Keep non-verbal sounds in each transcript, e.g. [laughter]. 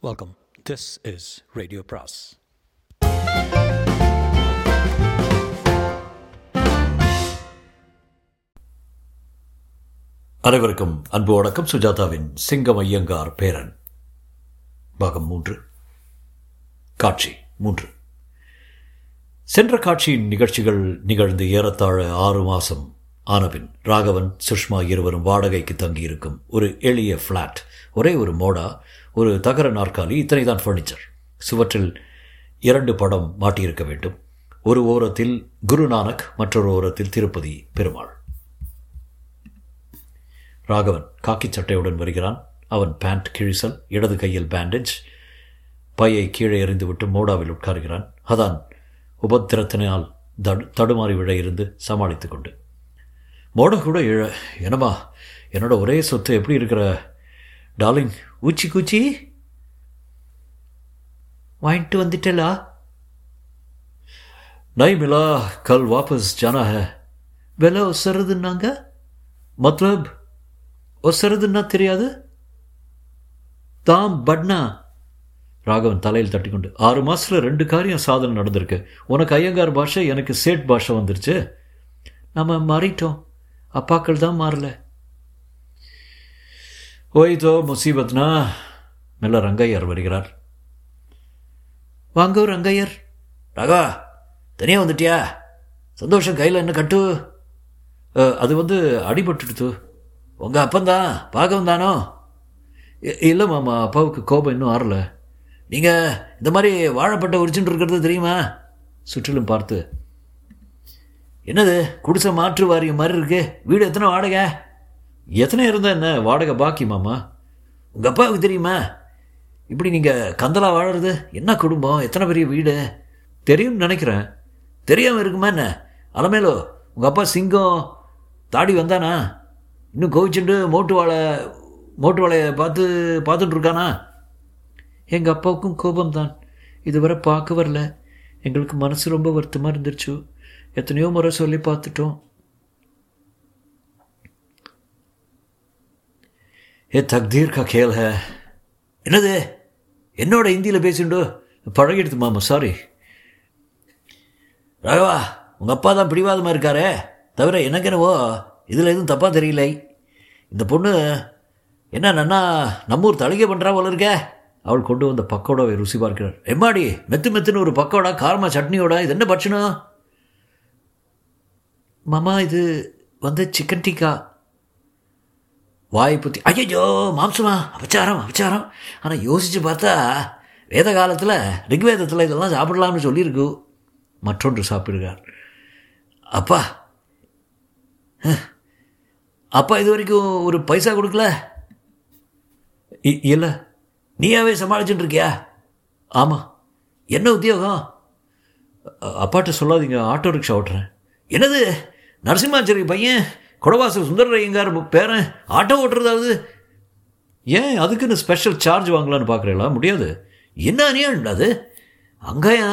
Welcome this is radio பிராஸ் அனைவருக்கும் அன்பு வணக்கம். சுஜாதாவின் சிங்கம் ஐயங்கார் பேரன். பாகம் மூன்று. காட்சி மூன்று. சென்ற காட்சியின் நிகழ்ச்சிகள் நிகழ்ந்து ஏறத்தாழ ஆறு மாசம் ஆனபின் ராகவன் சுஷ்மா இருவரும் வாடகைக்கு தங்கியிருக்கும் ஒரு எளிய ஃப்ளாட் ஒரே ஒரு மோடா ஒரு தகர நாற்காலி இத்தனை தான் ஃபர்னிச்சர் சுவற்றில் இரண்டு படம் மாட்டியிருக்க வேண்டும். ஒரு ஓரத்தில் குருநானக் மற்றொரு ஓரத்தில் திருப்பதி பெருமாள். ராகவன் காக்கி சட்டையுடன் வருகிறான். அவன் பேண்ட் கிழிசல் இடது கையில் பேண்டேஜ் பையை கீழே எறிந்துவிட்டு மோடாவில் உட்காருகிறான். அதான் உபத்திரத்தினால் தடு தடுமாறி விழ இருந்து சமாளித்துக் கொண்டு. மோட கூட இழ என்னம்மா என்னோட ஒரே சொத்து எப்படி இருக்கிற? டார்லிங் ஊச்சி கூச்சி வாங்கிட்டு வந்துட்டலா नहीं मिला कल वापस जाना है விலை ஒசருதுன்னாங்க மத்லப் ஒசருதுன்னா தெரியாது தாம் பட்னா ராகவன் தலையில் தட்டிக்கொண்டு ஆறு மாசத்துல ரெண்டு காரியம் சாதனை நடந்திருக்கு உனக்கு ஐயங்கார் பாஷை எனக்கு சேட் பாஷை வந்துருச்சு நம்ம மாறிட்டோம் அப்பாக்கள் தான் மாறல ஓய்தோ முசீபத்னா. மெல்ல ரங்கையர் வருகிறார். வாங்கோ ரங்கையர். ராகா தனியாக வந்துட்டியா? சந்தோஷம் கையில் என்ன கட்டு? அது வந்து அடிபட்டுடுத்து உங்கள் அப்பந்தான் பார்க்கவும் தானோ? இல்லை மாமா அப்பாவுக்கு கோபம் இன்னும் ஆறல. நீங்கள் இந்த மாதிரி வாழைப்பட்டை உரிச்சுட்டு இருக்கிறது தெரியுமா? சுற்றிலும் பார்த்து. என்னது குடிசை மாற்று வாரியம் மாதிரி இருக்கு? வீடு எத்தனை வாடகை? எத்தனை இருந்தால் என்ன? வாடகை பாக்கி மாமா. உங்கள் அப்பாவுக்கு தெரியுமா? இப்படி நீங்கள் கந்தலா வாழறது? என்ன குடும்பம்? எத்தனை பெரிய வீடு? தெரியும்னு நினைக்கிறேன். தெரியாமல் இருக்குமா என்ன? அலமேலோ உங்கள் அப்பா சிங்கம் தாடி வந்தானா? இன்னும் கோவிச்சுண்டு மோட்டு வாழை மோட்டு வாழையை பார்த்து பார்த்துட்டுருக்கானா எங்கள் அப்பாவுக்கும் கோபம்தான். இதுவரை பார்க்க வரல. எங்களுக்கு மனசு ரொம்ப வருத்தமாக இருந்துருச்சு. எத்தனையோ முறை சொல்லி பார்த்துட்டோம். ஏ தக்தீர் கா கேல் ஹ. என்னது? என்னோட ஹிந்தியில் பேசிண்டோ? பழகிடுது மாமா சாரி ராகவா உங்கள் அப்பா தான் பிடிவாதமாக இருக்காரே. தவிர எனக்கு என்னவோ இதில் எதுவும் தப்பாக தெரியல. இந்த பொண்ணு என்ன நன்னா நம்மூர் தலைகை பண்ணுறா போல இருக்க. அவள் கொண்டு வந்த பக்கோடாவை ருசி பார்க்கிறார் எம்மாடி மெத்து மெத்துன்னு ஒரு பக்கோடா காரமாக சட்னியோட இது என்ன பட்சணம்? மாமா இது வந்து சிக்கன் டிக்கா? வாய் புத்தி ஐயோ மாம்சமா? அபச்சாரம் அபச்சாரம். ஆனால் யோசித்து பார்த்தா வேத காலத்தில் ரிக்வேதத்தில் இதெல்லாம் சாப்பிடலாம்னு சொல்லியிருக்கு. மற்றொன்று சாப்பிடுகிறார். அப்பா. அப்பா இது வரைக்கும் ஒரு பைசா கொடுக்கல? இ- இல்லை. நீயாவே சமாளிச்சுட்டு இருக்கியா? ஆமாம் என்ன உத்தியோகம்? அப்பாட்ட சொல்லாதீங்க. ஆட்டோ ரிக்ஷா ஓட்டுறேன். என்னது? நரசிம்மாச்சாரி பையன்? குடவாசல் சுந்தரரையங்கார் பேரன் ஆட்டோ ஓட்டுறதாவது? ஏன் அதுக்குன்னு ஸ்பெஷல் சார்ஜ் வாங்கலான்னு பார்க்குறீங்களா முடியாது. என்ன அநியாயம் அது? அங்கேயா?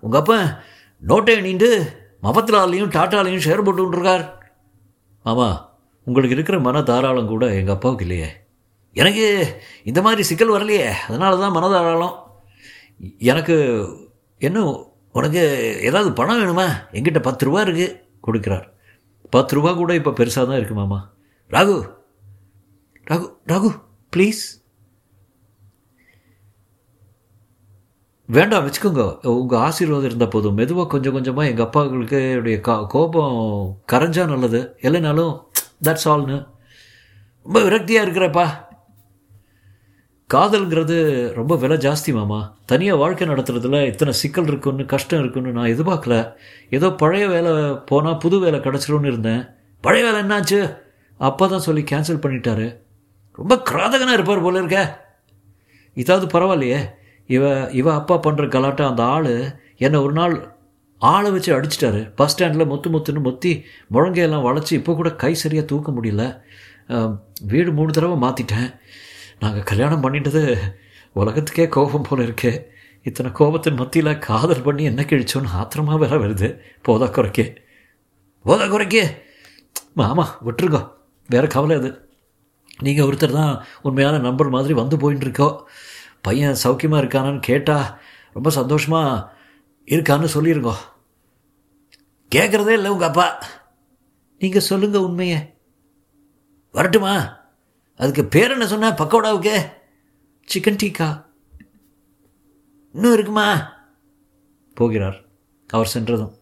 உங்கள் அப்பா நோட்டை அணிந்து மபத்லாலையும் டாட்டாலையும் ஷேர் போட்டுருக்கார் ஆமாம் உங்களுக்கு இருக்கிற மன தாராளம் கூட எங்கள் அப்பாவுக்கு இல்லையே. எனக்கு இந்த மாதிரி சிக்கல் வரலையே. அதனால தான் மனதாராளம். எனக்கு என்ன உனக்கு ஏதாவது பணம் வேணுமா? எங்கிட்ட பத்து ரூபா இருக்கு கொடுக்குறார். பத்து ரூபா கூட இப்போ பெருசாக தான் இருக்கு மாமா. ராகு. ராகு ராகு ப்ளீஸ் வேண்டாம் வச்சுக்கோங்க. உங்கள் ஆசீர்வாதம் இருந்தால் போதும். மெதுவாக கொஞ்சம் கொஞ்சமாக எங்கள் அப்பாவுக்கு உடைய கா கோபம் கரைஞ்சா நல்லது. இல்லைனாலும் தட்ஸ் ஆல்னு ரொம்ப விரக்தியாக இருக்கிறப்பா. காதல்ங்கிறது ரொம்ப விலை ஜாஸ்தி மாமா. தனியாக வாழ்க்கை நடத்துறதுல இத்தனை சிக்கல் இருக்குன்னு கஷ்டம் இருக்குன்னு நான் எதிர்பார்க்கல. ஏதோ பழைய வேலை போனால் புது வேலை கிடச்சிரும்னு இருந்தேன். பழைய வேலை என்னாச்சு? அப்பா தான் சொல்லி கேன்சல் பண்ணிட்டாரு. ரொம்ப கிராதகனாக இருப்பார் போல இருக்க. இதாவது பரவாயில்லையே. இவ இவ அப்பா பண்ணுற கலாட்டா அந்த ஆள் என்னை ஒரு நாள் ஆளை வச்சு அடிச்சிட்டாரு. பஸ் ஸ்டாண்டில் மொத்து மொத்துன்னு மொத்தி முழங்கையெல்லாம் வளைச்சி இப்போ கூட கை சரியாக தூக்க முடியல. வீடு மூணு தடவை மாற்றிட்டேன் நாங்கள் கல்யாணம் பண்ணிட்டது உலகத்துக்கே கோபம் போல இருக்கே. இத்தனை கோபத்தின் மத்தியில் காதல் பண்ணி என்ன கிழிச்சோன்னு ஆத்திரமா வேற வருது. போதா குறைக்கே. போதா குறைக்கே. ஆமாம் விட்டுருங்க. வேற கவலை அது. நீங்கள் ஒருத்தர் தான் உண்மையான நண்பர் மாதிரி வந்து போயின்னு இருக்கோ பையன் சௌக்கியமாக இருக்கானான்னு கேட்டால் ரொம்ப சந்தோஷமாக இருக்கான்னு சொல்லிருங்கோ. கேட்குறதே இல்லை உங்கள் அப்பா. நீங்கள் சொல்லுங்கள் உண்மையை. வரட்டுமா? அதுக்கு பேர் என்ன சொன்ன? பக்கோடாவுக்கு? சிக்கன் டீக்கா இன்னும் இருக்குமா? போகிறார். அவர் சென்றதும்.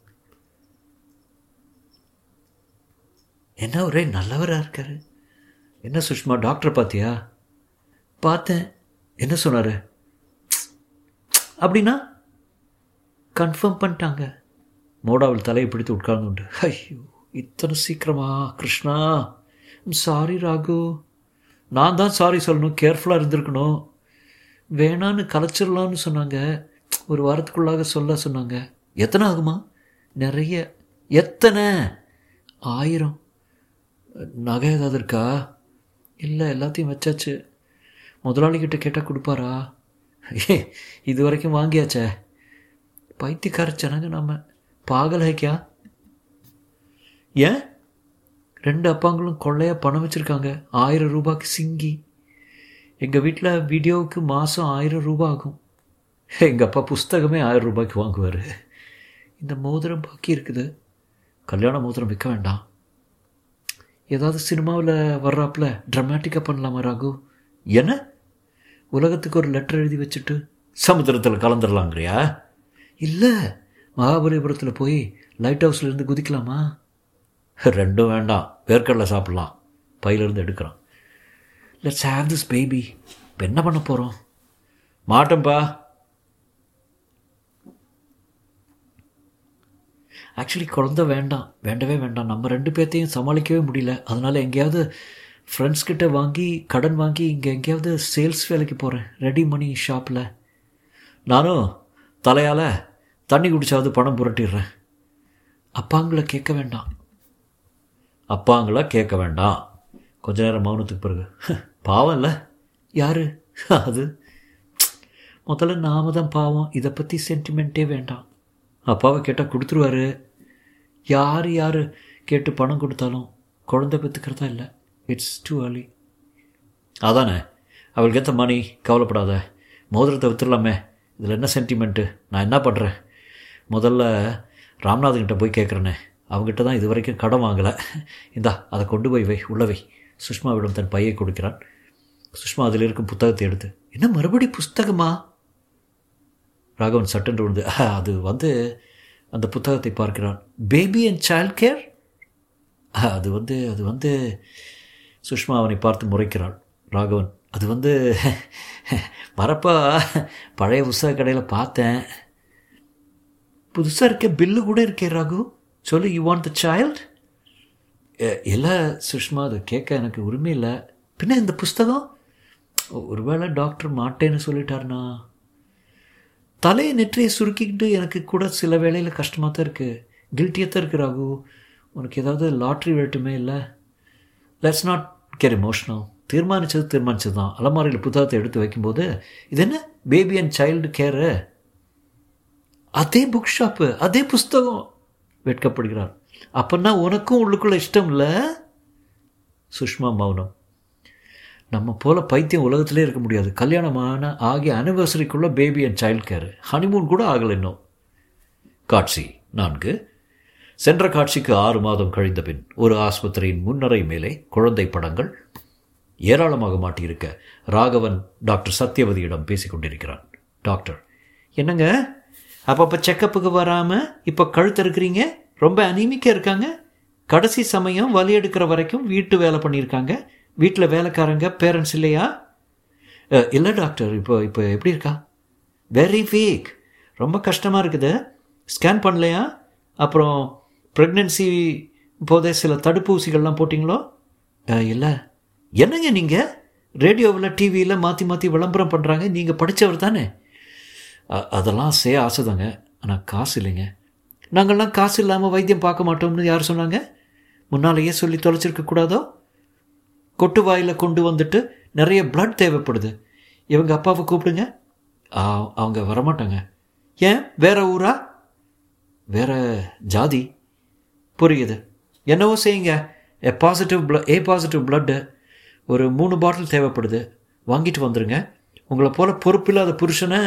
என்ன ஒரே நல்லவராக இருக்காரு? என்ன சுஷ்மா டாக்டர் பார்த்தியா பார்த்தேன். என்ன சொன்னார்? அப்படின்னா? கன்ஃபார்ம் பண்ணிட்டாங்க. மோடாவில் தலையை பிடித்து உட்கார்ந்து உண்டு. ஐயோ இத்தனை சீக்கிரமா கிருஷ்ணா? சாரி ராகு. நான் தான் சாரி சொல்லணும் கேர்ஃபுல்லாக இருந்திருக்கணும். வேணான்னு கலைச்சிடலான்னு சொன்னாங்க. ஒரு வாரத்துக்குள்ளாக சொல்ல சொன்னாங்க. எத்தனை ஆகுமா? நிறைய. எத்தனை? ஆயிரம். நகை ஏதாவது இருக்கா? இல்லை எல்லாத்தையும் வச்சாச்சு. முதலாளிகிட்ட கேட்டால் கொடுப்பாரா? ஏ இது வரைக்கும் வாங்கியாச்சே. பைத்தியக்கார ஜனங்க நம்ம பாகல் ஹைக்கியா ஏன்? ரெண்டு அப்பாங்களும் கொள்ளையாக பணம் வச்சுருக்காங்க. ஆயிரம் ரூபாய்க்கு சிங்கி. எங்கள் வீட்டில் வீடியோவுக்கு மாதம் ஆயிரம் ரூபா ஆகும். எங்கள் அப்பா புஸ்தகமே ஆயிரம் ரூபாய்க்கு வாங்குவார். இந்த மோதிரம் பாக்கி இருக்குது. கல்யாண மோதிரம் விற்க வேண்டாம். ஏதாவது சினிமாவில் வர்றாப்புல ட்ரமாட்டிக்காக பண்ணலாமா ராகு? என்ன? உலகத்துக்கு ஒரு லெட்டர் எழுதி வச்சுட்டு சமுத்திரத்தில் கலந்துடலாங்கிறியா இல்லை மகாபலிபுரத்தில் போய் லைட் ஹவுஸ்லேருந்து குதிக்கலாமா? [laughs] ரெண்டும் வேண்டாம். வேர்க்கடலை சாப்பிட்லாம். பையிலேருந்து எடுக்கிறான் லெட்ஸ் ஹேவ் திஸ் பேபி இப்போ என்ன பண்ண போகிறோம் மாட்டோம்ப்பா ஆக்சுவலி குழந்த வேண்டாம். வேண்டவே வேண்டாம். நம்ம ரெண்டு பேர்த்தையும் சமாளிக்கவே முடியல. அதனால் எங்கேயாவது ஃப்ரெண்ட்ஸ் கிட்ட வாங்கி கடன் வாங்கி இங்கே எங்கேயாவது சேல்ஸ் வேலைக்கு போகிறேன் ரெடி மணி ஷாப்பில் நானும் தலையால் தண்ணி குடிச்சாவது பணம் புரட்டிடுறேன். அப்பாங்களை கேட்க வேண்டாம். அப்பாங்களா கேட்க வேண்டாம். கொஞ்ச நேரம் மௌனத்துக்கு பிறகு பாவம் இல்லை யார்? அது? முதல்ல நாம தான் பாவம். இதை பற்றி சென்டிமெண்ட்டே வேண்டாம். அப்பாவை கேட்டால் கொடுத்துருவாரு. யார் யார் கேட்டு பணம் கொடுத்தாலும் குழந்தை பெற்றுக்கிறதா இல்லை? இட்ஸ் டூ அர்லி அதானே? அவளுக்கு ஏற்ற மணி கவலைப்படாத. மோதிரத்தை வித்துடலாமே. இதில் என்ன சென்டிமெண்ட்டு நான் என்ன பண்ணுறேன் முதல்ல ராம்நாத்கிட்ட போய் கேட்குறேனே அவங்ககிட்ட தான் இது வரைக்கும் கடன் வாங்கலை. இந்தா அதை கொண்டு போய் வை உள்ளவை சுஷ்மாவிடம் தன் பையை கொடுக்கிறான். சுஷ்மா அதில் இருக்கும் புத்தகத்தை எடுத்து என்ன மறுபடி புஸ்தகமா? ராகவன் சட்டென்று விழுந்து அது வந்து அந்த புத்தகத்தை பார்க்கிறான். பேபி அண்ட் சைல்ட் கேர் அது வந்து அது வந்து சுஷ்மா அவனை பார்த்து முறைக்கிறாள். ராகவன் அது வந்து வரப்பா பழைய புஸ்தக கடையில் பார்த்தேன். புதுசாக இருக்க பில்லு கூட இருக்கே ராகு? சொல்லு யூ வாண்ட் த சைல்ட் இல்லை சுஷ்மா அதை கேட்க எனக்கு உரிமை இல்லை. பின்ன இந்த புஸ்தகம்? ஒருவேளை டாக்டர் மாட்டேன்னு சொல்லிட்டாருனா? தலையை நெற்றியை சுருக்கிக்கிட்டு எனக்கு கூட சில வேளையில் கஷ்டமாக தான் இருக்குது கில்ட்டியாக தான் இருக்கு ராகு. உனக்கு ஏதாவது லாட்ரி வெட்டுமே இல்லை? லெட்ஸ் நாட் கேர் இமோஷனல் தீர்மானிச்சது தீர்மானித்தது தான் அலமாரியில் புத்தகத்தை எடுத்து வைக்கும்போது இது என்ன? பேபி அண்ட் சைல்டு கேரு அதே புக் ஷாப்பு அதே புஸ்தகம். வெட்கப்படுகிறார். அப்பன்னா உனக்கும் உள்ளுக்குள்ள இஷ்டம் இல்லை? சுஷ்மா மௌனம். நம்ம போல பைத்தியம் உலகத்திலே இருக்க முடியாது. கல்யாணமான ஆகிய அனிவர்சரிக்குள்ள baby and child care honeymoon கூட ஆகலை இன்னும். காட்சி நான்கு. சென்ற காட்சிக்கு ஆறு மாதம் கழிந்த பின் ஒரு ஆஸ்பத்திரியின் முன்னரை மேலே குழந்தை படங்கள் ஏராளமாக மாட்டியிருக்க ராகவன் டாக்டர் சத்யவதியிடம் பேசிக் கொண்டிருக்கிறான் டாக்டர் என்னங்க? அப்பப்போ செக்கப்புக்கு வராமல் இப்போ கழுத்து இருக்கிறீங்க ரொம்ப அனீமிக்காக இருக்காங்க. கடைசி சமயம் வலி எடுக்கிற வரைக்கும் வீட்டு வேலை பண்ணியிருக்காங்க. வீட்டில் வேலைக்காரங்க பேரண்ட்ஸ் இல்லையா? இல்லை டாக்டர் இப்போ இப்போ எப்படி இருக்கா? வெரி வீக் ரொம்ப கஷ்டமாக இருக்குது. ஸ்கேன் பண்ணலையா? அப்புறம் ப்ரெக்னென்சி போதே சில தடுப்பூசிகள்லாம் போட்டிங்களோ? இல்லை. என்னங்க நீங்கள் ரேடியோவில் டிவியில் மாற்றி மாற்றி விளம்பரம் பண்ணுறாங்க நீங்கள் படித்தவர் தானே? அதெல்லாம் செய்ய ஆசைதாங்க. ஆனால் காசு இல்லைங்க. நாங்கள்லாம் காசு இல்லாமல் வைத்தியம் பார்க்க மாட்டோம்னு யார் சொன்னாங்க? முன்னாலேயே சொல்லி தொலைச்சிருக்க கூடாதோ? கொட்டு வாயில் கொண்டு வந்துட்டு நிறைய பிளட் தேவைப்படுது. இவங்க அப்பாவை கூப்பிடுங்க. அவங்க வரமாட்டாங்க. ஏன்? வேற ஊரா? வேற ஜாதி? புரியுது. என்னவோ செய்யுங்க. ஏ பாசிட்டிவ் ப்ள ஏ பாசிட்டிவ் பிளட்டு ஒரு மூணு பாட்டில் தேவைப்படுது. வாங்கிட்டு வந்துடுங்க உங்களை போல பொறுப்பில்லாத புருஷனை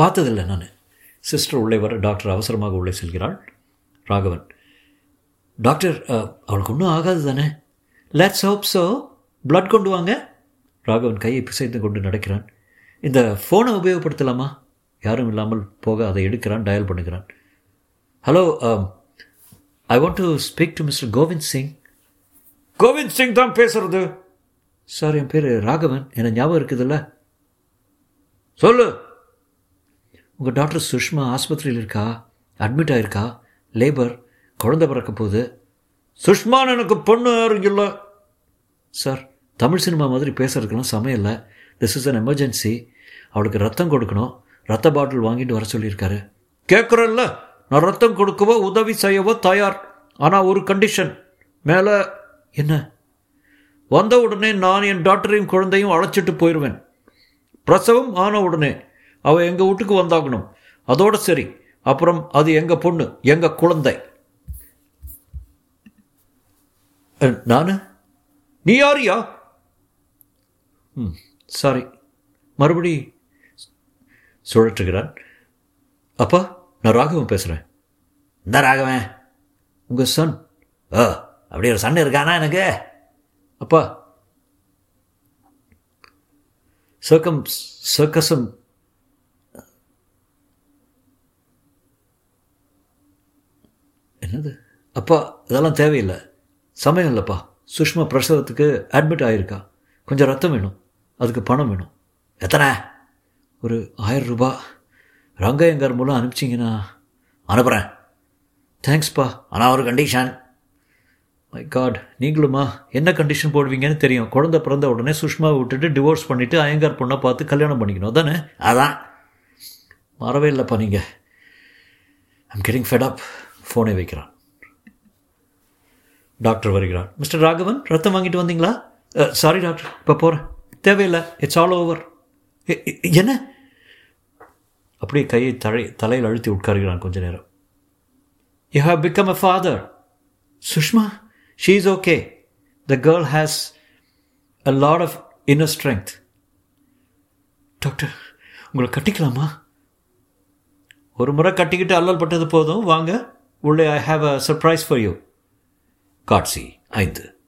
பார்த்ததில்லை நான். சிஸ்டர் உள்ளே வர டாக்டர் அவசரமாக உள்ளே செல்கிறாள். ராகவன் டாக்டர் அவளுக்கு ஒன்றும் ஆகாது தானே? லெட்ஸ் ஹோப் ஸோ பிளட் கொண்டு வாங்க. ராகவன் கையை பிசைந்து கொண்டு நடக்கிறான். இந்த ஃபோனை உபயோகப்படுத்தலாமா? யாரும் இல்லாமல் போக அதை எடுக்கிறான் டயல் பண்ணுகிறான். Hello I want to speak to mister Govind Singh Govind Singh தான் பேசுறது? சார் என் பேர் ராகவன். என்ன ஞாபகம் இருக்குதுல்ல. சொல்லு. உங்கள் டாக்டர் சுஷ்மா ஆஸ்பத்திரியில் இருக்கா? அட்மிட் ஆயிருக்கா? லேபர் குழந்தை பிறக்க போகுது? சுஷ்மான் எனக்கு பொண்ணு யாரும் இல்லை. சார் தமிழ் சினிமா மாதிரி பேசுறதுக்கெல்லாம் சமயம் இல்லை. திஸ் இஸ் அன் எமர்ஜென்சி அவளுக்கு ரத்தம் கொடுக்கணும். ரத்த பாட்டில் வாங்கிட்டு வர சொல்லியிருக்காரு. கேட்குறல்ல நான் ரத்தம் கொடுக்கவோ உதவி செய்யவோ தயார். ஆனால் ஒரு கண்டிஷன் மேலே என்ன? வந்த உடனே நான் என் டாக்டரையும் குழந்தையும் அழைச்சிட்டு போயிடுவேன் பிரசவம் ஆன உடனே. அவள் எங்கள் வீட்டுக்கு வந்தாகணும். அதோட சரி. அப்புறம் அது எங்கள் பொண்ணு எங்கள் குழந்தை. நான்? நீ யாரியா? ம் சாரி மறுபடி சுழற்றுகிறான். அப்பா நான் ராகவன் பேசுகிறேன் இந்த ராகவன்? உங்கள் சன் ஓ அப்படி ஒரு சன் இருக்கானா எனக்கு? அப்பா. சர்க்கம் சர்க்கசம் என்னது? அப்பா இதெல்லாம் தேவையில்லை. சமயம் இல்லைப்பா. சுஷ்மா பிரசவத்துக்கு அட்மிட் ஆகியிருக்கா கொஞ்சம் ரத்தம் வேணும். அதுக்கு பணம் வேணும். எத்தனை? ஒரு ஆயிரம் ரூபா. ரங்கையங்கார் மூலம் அனுப்பிச்சிங்கன்னா அனுப்புகிறேன் தேங்க்ஸ்ப்பா ஆனால் ஒரு கண்டிஷன் மை காட் நீங்களுமா? என்ன கண்டிஷன் போடுவீங்கன்னு தெரியும். குழந்தை பிறந்த உடனே சுஷ்மாவை விட்டுட்டு டிவோர்ஸ் பண்ணிவிட்டு அயங்கார் பொண்ணை பார்த்து கல்யாணம் பண்ணிக்கணும். தானே அதான். மறவே இல்லைப்பா நீங்கள் ஐம் கெட்டிங் ஃபெட் அப் ஃபோனை வைக்கிறான். டாக்டர் வருகிறார் மிஸ்டர் ராகவன் ரத்தம் வாங்கிட்டு வந்தீங்களா? சாரி டாக்டர் இப்போ போகிறேன் தேவையில்லை இட்ஸ் ஆல் ஓவர் என்ன? அப்படியே கையை தலை தலையில் அழுத்தி உட்காருகிறான் கொஞ்ச நேரம். You have become a father Sushma she is okay the girl has a lot of inner strength doctor உங்களை கட்டிக்கலாமா? ஒரு முறை கட்டிக்கிட்டு அல்லல் பட்டது போதும் வாங்க. உள்ளே I have a surprise for you காட்சி ஐந்து.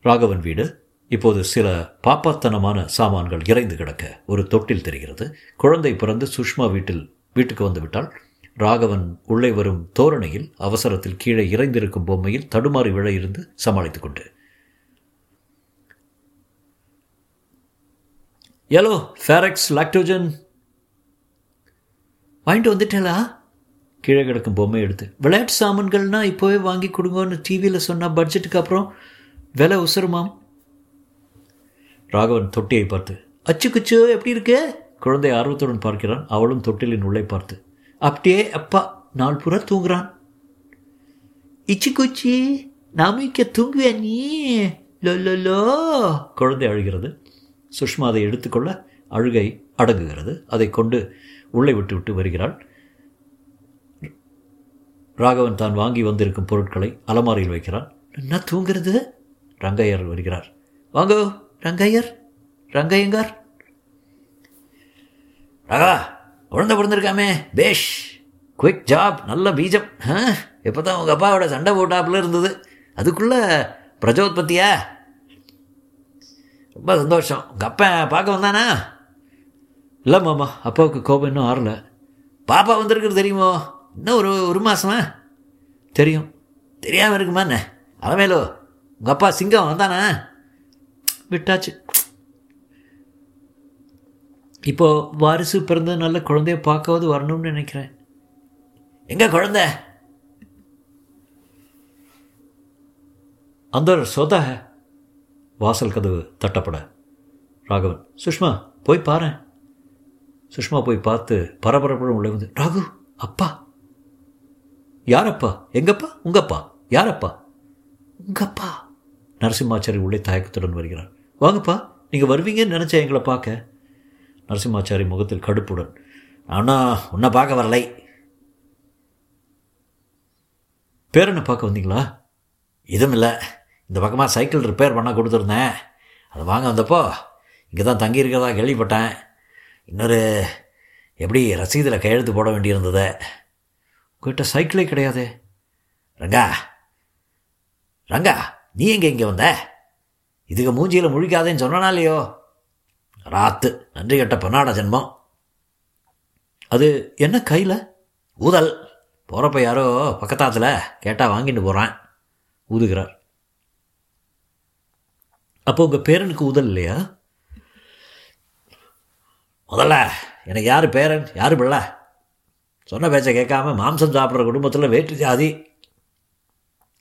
ராகவன் வீடு. இப்போது சில பாப்பாத்தனமான சாமான்கள் இறைந்து கிடக்க ஒரு தொட்டில் தெரிகிறது. குழந்தை பிறந்து சுஷ்மா வீட்டில் வீட்டுக்கு வந்துவிட்டால் ராகவன் உள்ளே வரும் தோரணையில் அவசரத்தில் கீழே இறைந்திருக்கும் பொம்மையில் தடுமாறி விழ இருந்து சமாளித்துக் கொண்டு. எலோ ஃபேரக்ஸ் லாக்டோஜன் வாங்கிட்டு வந்துட்டேலா கீழே கிடக்கும் பொம்மை எடுத்து. விளையாட்டு சாமான்கள்னால் இப்போவே வாங்கி கொடுங்கன்னு டிவியில் சொன்னால் பட்ஜெட்டுக்கு அப்புறம் விலை உசுருமாம். ராகவன் தொட்டியை பார்த்து அச்சு குச்சு எப்படி இருக்கு? குழந்தை ஆர்வத்துடன் பார்க்கிறான். அவளும் தொட்டிலின் உள்ளே பார்த்து அப்படியே அப்பா நாள் பூரா தூங்குறான். இச்சு குச்சி நாமிக்க தூங்குவே நீ? லோ லோ குழந்தை அழுகிறது. சுஷ்மா அதை எடுத்துக்கொள்ள அழுகை அடங்குகிறது. அதை கொண்டு உள்ளே விட்டு விட்டு வருகிறாள். ராகவன் தான் வாங்கி வந்திருக்கும் பொருட்களை அலமாரியில் வைக்கிறான். என்ன தூங்கிறது? ரங்கையர் வருகிறார். வாங்கோ ரங்கையர் ரங்கையங்கார். ராகா உழந்த பிறந்திருக்காமே பேஷ். குயிக் ஜாப் நல்ல பீஜம். இப்போ தான் உங்கள் அப்பாவோட சண்டை போட்டாப்புல இருந்தது. அதுக்குள்ளே பிரஜோத்பத்தியா? ரொம்ப சந்தோஷம். உங்கள் அப்பா பார்க்க வந்தானா? இல்லை மாமா அப்பாவுக்கு கோபம் இன்னும் ஆறல. பாப்பா வந்திருக்குறது தெரியுமோ? இன்னும் ஒரு ஒரு மாதமா தெரியும். தெரியாமல் இருக்குமா என்ன? அலமேலோ உங்கள் அப்பா சிங்கம் வந்தானா விட்டாச்சு. இப்போ வாரிசு பிறந்த நல்ல குழந்தைய பார்க்காவது வரணும்னு நினைக்கிறேன். எங்கே குழந்த? அந்த சொத வாசல் கதவு தட்டப்பட. ராகவன் சுஷ்மா போய் பாரு சுஷ்மா போய் பார்த்து பரபரப்புடன் உள்ளே வந்து ராகு அப்பா. யாரப்பா? எங்கப்பா? உங்கப்பா? யாரப்பா? உங்கப்பா. நரசிம்மாச்சாரி உள்ளே தயக்கத்துடன் வருகிறார். வாங்கப்பா நீங்கள் வருவீங்கன்னு நினச்சேன் எங்களை பார்க்க. நரசிம்மாச்சாரி முகத்தில் கடுப்புடன் ஆனால் உன்னை பார்க்க வரலை. பேரனை பார்க்க வந்தீங்களா? இதுவும் இல்லை. இந்த பக்கமாக சைக்கிள் ரிப்பேர் பண்ண கொடுத்துருந்தேன். அதை வாங்க வந்தப்போ இங்கே தான் தங்கியிருக்கிறதா கேள்விப்பட்டேன். இன்னொரு எப்படி ரசீதில் கையெழுத்து போட வேண்டியிருந்தது? உங்ககிட்ட சைக்கிளே கிடையாதே. ரங்கா ரங்கா நீ எங்கே இங்கே வந்த? இதுக்கு மூஞ்சியில் முழிக்காதேன்னு சொன்னனா இல்லையோ? ராத்து நன்றி கெட்ட பொன்னாட ஜென்மம். அது என்ன கையில்? ஊதல். போகிறப்ப யாரோ பக்கத்தாத்தில் கேட்டால் வாங்கிட்டு போகிறான் ஊதுகிறார். அப்போ உங்கள் பேரனுக்கு ஊதல் இல்லையா? முதல்ல எனக்கு யார் பேரன்? யார் பிள்ளை? சொன்ன பேச்சை கேட்காம மாம்சம் சாப்பிட்ற குடும்பத்தில் வேற்று ஜாதி.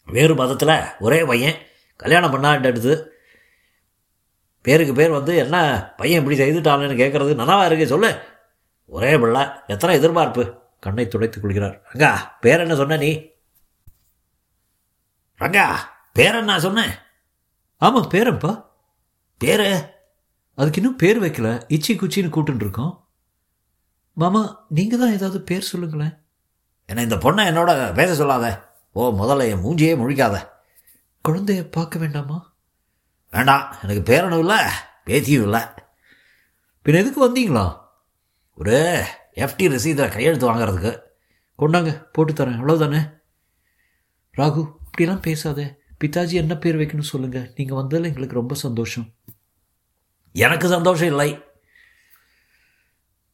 வேறு மதத்தில் ஒரே பையன். கல்யாணம் பண்ணாட்டு பேருக்கு பேர் வந்து என்ன பையன் இப்படி செய்துட்டானேன்னு கேட்குறது நனவா இருக்கு சொல்லு. ஒரே பிள்ளை எத்தனை எதிர்பார்ப்பு. கண்ணை துடைத்துக் கொள்கிறார். ரங்கா பேர் என்ன சொன்ன நீ? ரங்கா பேரன் நான் சொன்னேன்? ஆமாம் பேரன்ப்பா பேரு? அதுக்கு இன்னும் பேர் வைக்கல. இச்சி குச்சின்னு கூட்டுன்னு இருக்கோம். மாமா நீங்கள் தான் ஏதாவது பேர் சொல்லுங்களேன். என்ன இந்த பொண்ணை என்னோட பேச சொல்லாத. ஓ முதல்ல என் மூஞ்சியே முழிக்காத. குழந்தைய பார்க்க வேண்டாமா? வேண்டாம் எனக்கு பேரனும் இல்லை பேத்தியும் இல்லை. பின்ன எதுக்கு வந்தீங்களா? ஒரு எஃப்டி ரசீதில் கையெழுத்து வாங்குறதுக்கு. கொண்டாங்க போட்டு தரேன் அவ்வளோதானே ராகு இப்படிலாம் பேசாதே. பிதாஜி என்ன பேர் வைக்கணும் சொல்லுங்கள் நீங்கள் வந்ததில் எங்களுக்கு ரொம்ப சந்தோஷம். எனக்கு சந்தோஷம் இல்லை.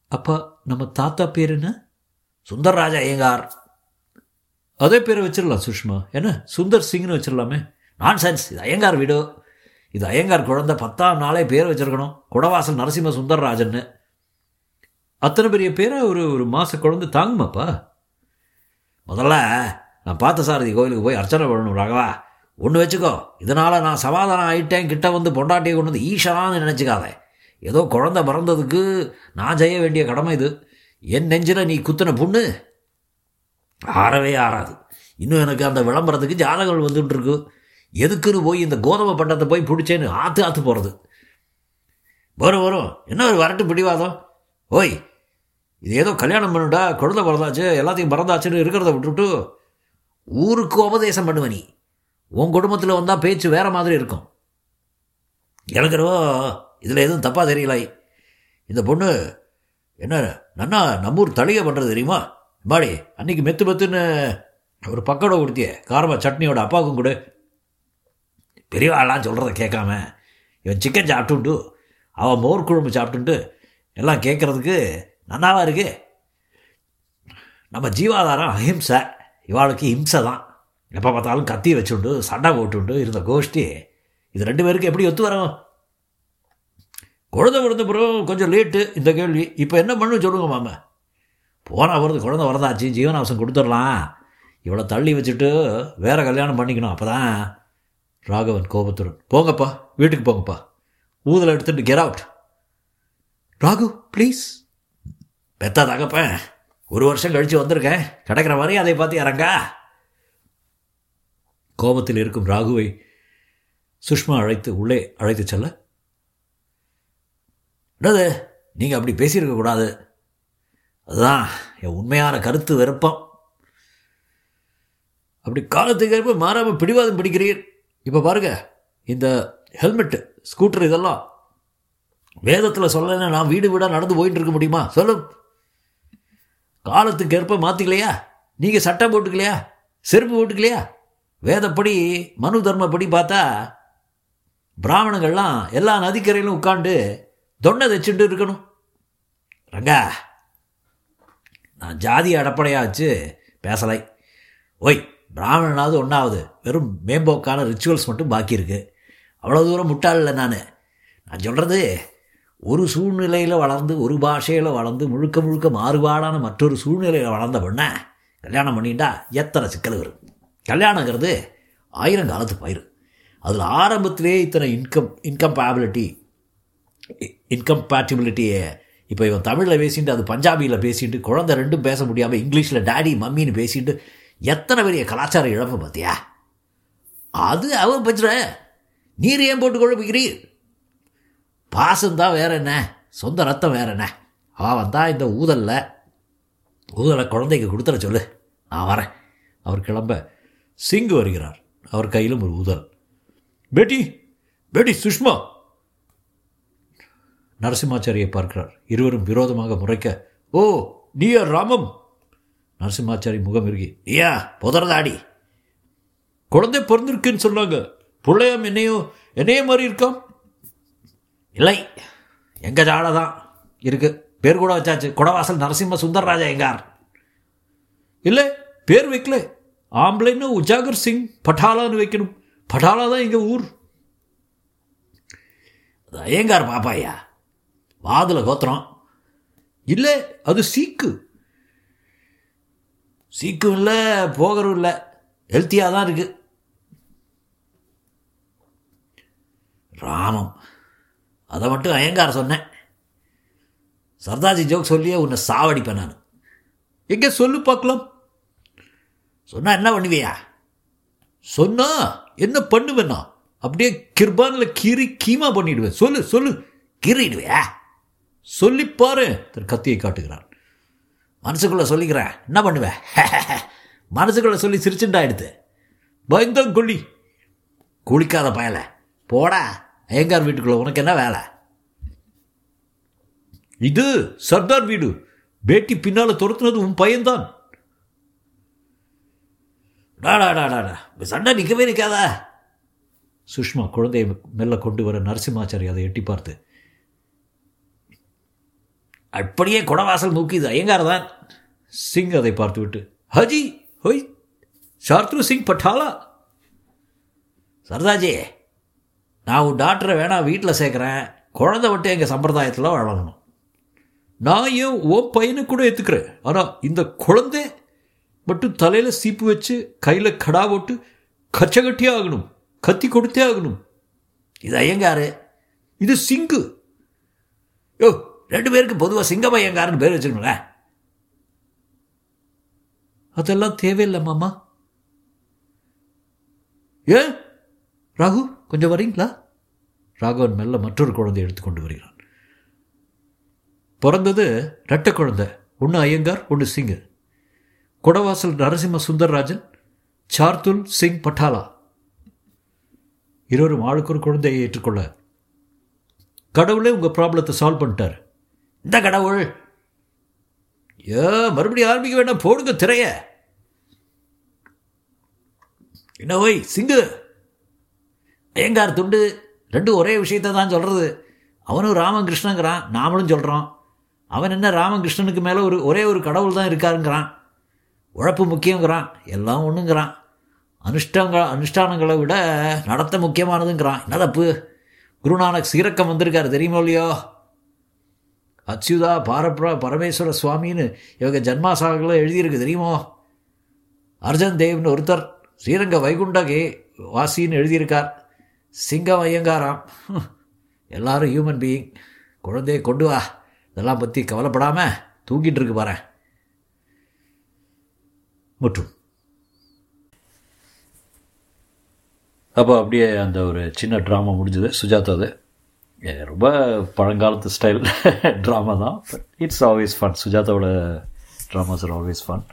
அப்பா நம்ம தாத்தா பேர் என்ன? சுந்தர்ராஜா ஐயங்கார். அதே பேரை வச்சிடலாம் சுஷ்மா. என்ன? சுந்தர் சிங்னு வச்சிடலாமே நான் சென்ஸ் இது ஐயங்கார் வீடு. இது ஐயங்கார் குழந்தை பத்தாம் நாளே பேர் வச்சிருக்கணும். குடவாசல் நரசிம்ம சுந்தர்ராஜன்னு. அத்தனை பெரிய பேரை ஒரு ஒரு மாத குழந்தை தாங்குமாப்பா? முதல்ல நான் பார்த்த சாரதி கோயிலுக்கு போய் அர்ச்சனை பண்ணணும் ராகவா. ஒன்று வச்சுக்கோ. இதனால் நான் சமாதானம் ஆகிட்டேன் கிட்ட வந்து பொண்டாட்டியை கொண்டு வந்து ஈஷனான்னு நினச்சிக்காத. ஏதோ குழந்தை பிறந்ததுக்கு நான் செய்ய வேண்டிய கடமை இது. என் நெஞ்சில் நீ குத்தின புண்ணு. ஆறவே ஆறாது. இன்னும் எனக்கு அந்த விளம்பரத்துக்கு ஜாதகங்கள் வந்துட்டு இருக்கு. எதுக்குன்னு போய் இந்த கோதுமை பண்டத்தை போய் பிடிச்சேன்னு ஆற்று ஆற்று போகிறது வரும் வரும். என்ன ஒரு வரட்டு பிடிவாதம்? ஓய் இது ஏதோ கல்யாணம் பண்ணுடா குழந்தை பிறந்தாச்சு எல்லாத்தையும் பிறந்தாச்சுன்னு இருக்கிறத விட்டுவிட்டு ஊருக்கு உபதேசம் பண்ணுவ நீ. உன் குடும்பத்தில் வந்தால் பேச்சு வேற மாதிரி இருக்கும். எனக்கு இதில் எதுவும் தப்பாக தெரியலை இந்த பொண்ணு என்ன நன்னா நம்மூர் தளிகை பண்ணுறது தெரியுமா? பாடி அன்னைக்கு மெத்து மெத்துன்னு ஒரு பக்கோட கொடுத்திய காரமாக சட்னியோட அப்பாவுக்கும் கொடு. பெரியவாளாம் சொல்கிறத கேட்காம இவன் சிக்கன் சாப்பிட்டுண்டு அவன் மோர் குழம்பு சாப்பிட்டுண்டு எல்லாம் கேட்குறதுக்கு நன்னாவா இருக்கு. நம்ம ஜீவாதாரம் அஹிம்சை. இவாளுக்கு ஹிம்சை தான். எப்போ பார்த்தாலும் கத்தி வச்சுண்டு சண்டை போட்டுண்டு இருந்த கோஷ்டி. இது ரெண்டு பேருக்கு எப்படி ஒத்து வரும்? குழந்தை பிறந்த பிறகு கொஞ்சம் லேட்டு இந்த கேள்வி. இப்போ என்ன பண்ணு சொல்லுங்க மாமா. போனால் வருது குழந்தை வரதாச்சு ஜீவனாம்சம் கொடுத்துடலாம். இவ்வளோ தள்ளி வச்சுட்டு வேற கல்யாணம் பண்ணிக்கணும். அப்போ தான் ராகவன் கோபத்துடன் போங்கப்பா வீட்டுக்கு போங்கப்பா. ஊதலை எடுத்துட்டு கெர் அவுட் ராகு ப்ளீஸ் பெத்தா தகப்பேன் ஒரு வருஷம் கழித்து வந்திருக்கேன். கிடைக்கிற மாதிரி அதை பார்த்து இறங்கா. கோபத்தில் இருக்கும் ராகுவை சுஷ்மா அழைத்து உள்ளே அழைத்து செல்ல என்னது? நீங்கள் அப்படி பேசியிருக்க கூடாது. அதுதான் என் உண்மையான கருத்து விருப்பம் அப்படி காலத்துக்கு ஏற்ப மாறாமல் பிடிவாதம் பிடிக்கிறீர். இப்போ பாருங்க இந்த ஹெல்மெட்டு ஸ்கூட்டர் இதெல்லாம் வேதத்தில் சொல்லலைன்னா நான் வீடு வீடாக நடந்து போயிட்டு இருக்க முடியுமா? சொல்லும். காலத்துக்கு ஏற்ப மாற்றிக்கலையா நீங்கள் சட்டம் போட்டுக்கலையா? செருப்பு போட்டுக்கலையா? வேதப்படி மனு தர்மப்படி பார்த்தா பிராமணங்கள்லாம் எல்லா நதிக்கரையிலும் உட்காந்து தொண்டை தைச்சுட்டு இருக்கணும். ரங்கா நான் ஜாதி அடப்படையாச்சு பேசலை. ஓய் பிராமணனாவது ஒன்றாவது வெறும் மேம்போக்கான ரிச்சுவல்ஸ் மட்டும் பாக்கி இருக்கு. அவ்வளோ தூரம் முட்டாள் இல்லை நான். நான் சொல்கிறது ஒரு சூழ்நிலையில் வளர்ந்து ஒரு பாஷையில் வளர்ந்து முழுக்க முழுக்க மாறுபாடான மற்றொரு சூழ்நிலையில் வளர்ந்த பொண்ணை கல்யாணம் பண்ணிட்டா எத்தனை சிக்கல் வரும். கல்யாணங்கிறது ஆயிரம் காலத்து பயிர் அதில் ஆரம்பத்திலே இத்தனை இன்கம் இன்கம்பேபிலிட்டி இன்கம்பேட்டிபிலிட்டியை இப்போ இவன் தமிழில் பேசிட்டு அது பஞ்சாபியில் பேசிட்டு குழந்தை ரெண்டும் பேச முடியாமல் இங்கிலீஷில் டேடி மம்மின்னு பேசிட்டு எத்தனை பெரிய கலாச்சார இழப்பு பார்த்தியா அது அவன் பச்சுற நீர் ஏன் போட்டு குழப்பிக்கிறீர்? பாசம்தான் வேற என்ன? சொந்த ரத்தம் வேற என்ன? அவன் வந்தா இந்த ஊதலில். ஊதலை குழந்தைக்கு கொடுத்துற சொல்லு. நான் வரேன். அவர் கிளம்ப. சிங்கு வருகிறார். அவர் கையிலும் ஒரு ஊதல். பேட்டி பேட்டி சுஷ்மா நரசிம்மாச்சாரியை பார்க்கிறார். இருவரும் விரோதமாக முறைக்க ஓ நீயா ராமம்? நரசிம்மாச்சாரி முகம் இறுகி நீயா புதறதாடி குழந்தை பிறந்திருக்குன்னு சொன்னாங்க. பிள்ளையம் என்னையோ என்னைய மாதிரி இருக்காம்? இல்லை எங்கள் ஜாடை தான் இருக்கு. பேர் கூட வச்சாச்சு. குடவாசல் நரசிம்ம சுந்தரராஜா எங்கார்? இல்லை பேர் வைக்கல. ஆம்பளைன்னு உஜாகர் சிங் பட்டாலான்னு வைக்கணும். பட்டாலா தான் எங்கள் ஊர். அது ஐயங்கார் பாப்பாயா? வாதில் கோத்திரம். இல்லை அது சீக்கு. சீக்கும் இல்லை போகரும் இல்லை. ஹெல்த்தியாக தான் இருக்கு. ராமம். அதை மட்டும் அயங்கார சொன்னேன். சர்தாஜி ஜோக் சொல்லியே உன்னை சாவடிப்பேன் நான். எங்கே சொல்லு பார்க்கலாம். சொன்னால் என்ன பண்ணுவியா? சொன்னா என்ன பண்ணுவேண்ணா அப்படியே கிர்பானில் கீறி கீமா பண்ணிடுவேன். சொல்லு சொல்லு. கீறிடுவியா? சொல்லி பாரு தன் கத்தியை காட்டுகிறான். மனசுக்குள்ள சொல்லிக்கிறேன் என்ன பண்ணுவேன் [laughs] மனசுக்குள்ள சொல்லி சிரிச்சுண்டா எடுத்து. பயந்தம் கொல்லி குளிக்காத பயல. போடா ஐயங்கார் வீட்டுக்குள்ள உனக்கு என்ன வேலை? இது சர்தார் வீடு. பேட்டி பின்னால துரத்துனது உன் பையன்தான். டாடா டாடா சண்டை நிற்கவே நிற்காதா சுஷ்மா குழந்தையை மெல்ல கொண்டு வர நரசிம்மாச்சாரி அதை எட்டி பார்த்து அப்படியே குடவாசல் நோக்கிது ஐயங்கார் தான் சிங் அதை பார்த்துவிட்டு ஹஜி ஹொய் சார்த்ரு சிங் பட்டாலா சர்தாஜி நான் உன் டாக்டரை வேணா வீட்டில் சேர்க்குறேன். குழந்தை விட்டு எங்கள் சம்பிரதாயத்தில் வளரணும். நான் ஏன் ஓ பையனை கூட ஏற்றுக்கிறேன் ஆனால் இந்த குழந்தை மட்டும் தலையில் சீப்பு வச்சு கையில் கடா போட்டு கச்சை கட்டியே ஆகணும். கத்தி கொடுத்தே ஆகணும். இது ஐயங்காரு. இது சிங்கு. யோ ரெண்டு பேருக்கு பொதுவாக சிங்கம் ஐயங்காருன்னு பேர் வச்சுக்கணுங்களேன் அதெல்லாம் தேவையில்லை மாமா. ஏன்? ராகு கொஞ்சம் வரீங்களா? ராகவன் மெல்ல மற்றொரு குழந்தை எடுத்துக்கொண்டு வருகிறான். பிறந்தது ரெட்டை குழந்தை ஒன்று ஐயங்கார் ஒன்று சிங்கு. குடவாசல் நரசிம்ம சுந்தரராஜன் சார்துல் சிங் பட்டாலா இருவரும் ஆளுக்கு ஒரு குழந்தையை ஏற்றுக்கொள்ள. கடவுளே உங்கள் ப்ராப்ளத்தை சால்வ் பண்ணிட்டார். இந்த கடவுள். ஏ மறுபடியும் ஆரம்பிக்க வேண்டாம் போடுங்க திரைய. என்ன ஓய் சிங்கு? ஐயங்கார் துண்டு ரெண்டும் ஒரே விஷயத்தை தான் சொல்கிறது அவனும் ராமகிருஷ்ணங்கிறான் நாமளும் சொல்கிறோம் அவன் என்ன ராமகிருஷ்ணனுக்கு மேலே ஒரு ஒரே ஒரு கடவுள் தான் இருக்காருங்கிறான். உழைப்பு முக்கியங்கிறான் எல்லாம் ஒன்றுங்கிறான் அனுஷ்டாங்க அனுஷ்டானங்களை விட நடத்த முக்கியமானதுங்கிறான். என்ன தப்பு? குருநானக் சீரக்கம் வந்திருக்காரு தெரியுமோ இல்லையோ? அச்சுதா பாரப்ரா பரமேஸ்வர சுவாமின்னு இவங்க ஜன்மாசாகில் எழுதியிருக்கு தெரியுமோ? அர்ஜன் தேவ்னு ஒருத்தர் ஸ்ரீரங்க வைகுண்டகே வாசின்னு எழுதியிருக்கார். சிங்கம் ஐயங்காராம். [laughs] எல்லாரும் ஹியூமன் பீயிங் குழந்தையை கொண்டு வா. இதெல்லாம் பற்றி கவலைப்படாமல் தூங்கிட்டு இருக்கு பாரு முற்றும். அப்போ அப்படியே அந்த ஒரு சின்ன ட்ராமா முடிஞ்சது. சுஜாதாது. ரொம்ப பழங்காலத்து ஸ்டைல் ட்ராமா [laughs] தான். இட்ஸ் ஆல்வேஸ் ஃபன் சுஜாதாவோட ட்ராமாஸ் ஆர் ஆல்வேஸ் ஃபன்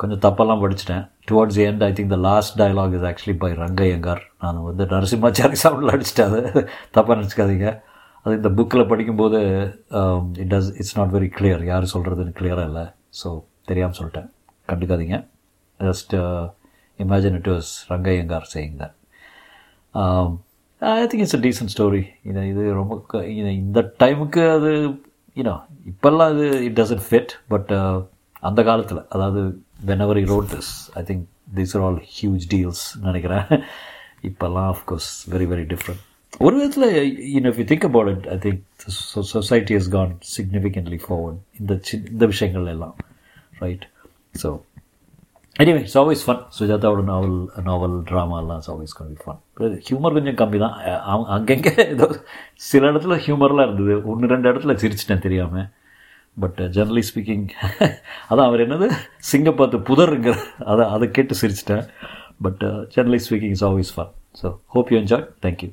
கொஞ்சம் தப்பெல்லாம் படிச்சிட்டேன். Towards end I think the last dialogue is actually by Rangaiyangar. நான் வந்து நரசிம்மாச்சாரி சவுண்டில் அடிச்சிட்டேன். அது தப்பாக நினச்சிக்காதீங்க. அது இந்த புக்கில் படிக்கும்போது it does it's not very clear யார் சொல்கிறதுன்னு கிளியராக இல்லை. ஸோ தெரியாமல் சொல்லிட்டேன். கண்டுக்காதீங்க. Just imagine it was Rangaiyangar saying that I think it's a decent story இது இது ரொம்ப இந்த டைமுக்கு அது யூனோ இப்போல்லாம் இது இட் டசன்ட் ஃபிட் பட் அந்த காலத்தில் அதாவது whenever wrote this I think these are all huge deals நினைக்கிறேன். இப்போல்லாம் of course very very different ஒரு விதத்தில் you know you think about it I think society has gone significantly forward இந்த சி இந்த விஷயங்கள் எல்லாம் right so anyway it's always fun சுஜாதாவோட novel novel ட்ராமாலாம் it's always can be fun humour கொஞ்சம் கம்மி தான். அங்கங்கே ஏதோ சில இடத்துல ஹியூமர்லாம் இருந்தது. ஒன்று ரெண்டு இடத்துல சிரிச்சிட்டேன் தெரியாமல் பட் ஜெனரலி ஸ்பீக்கிங் அதான் அவர் என்னது? சிங்க பார்த்து புதருங்கிற அதை அதை கேட்டு சிரிச்சிட்டேன். But generally speaking is always fun so hope you enjoy thank you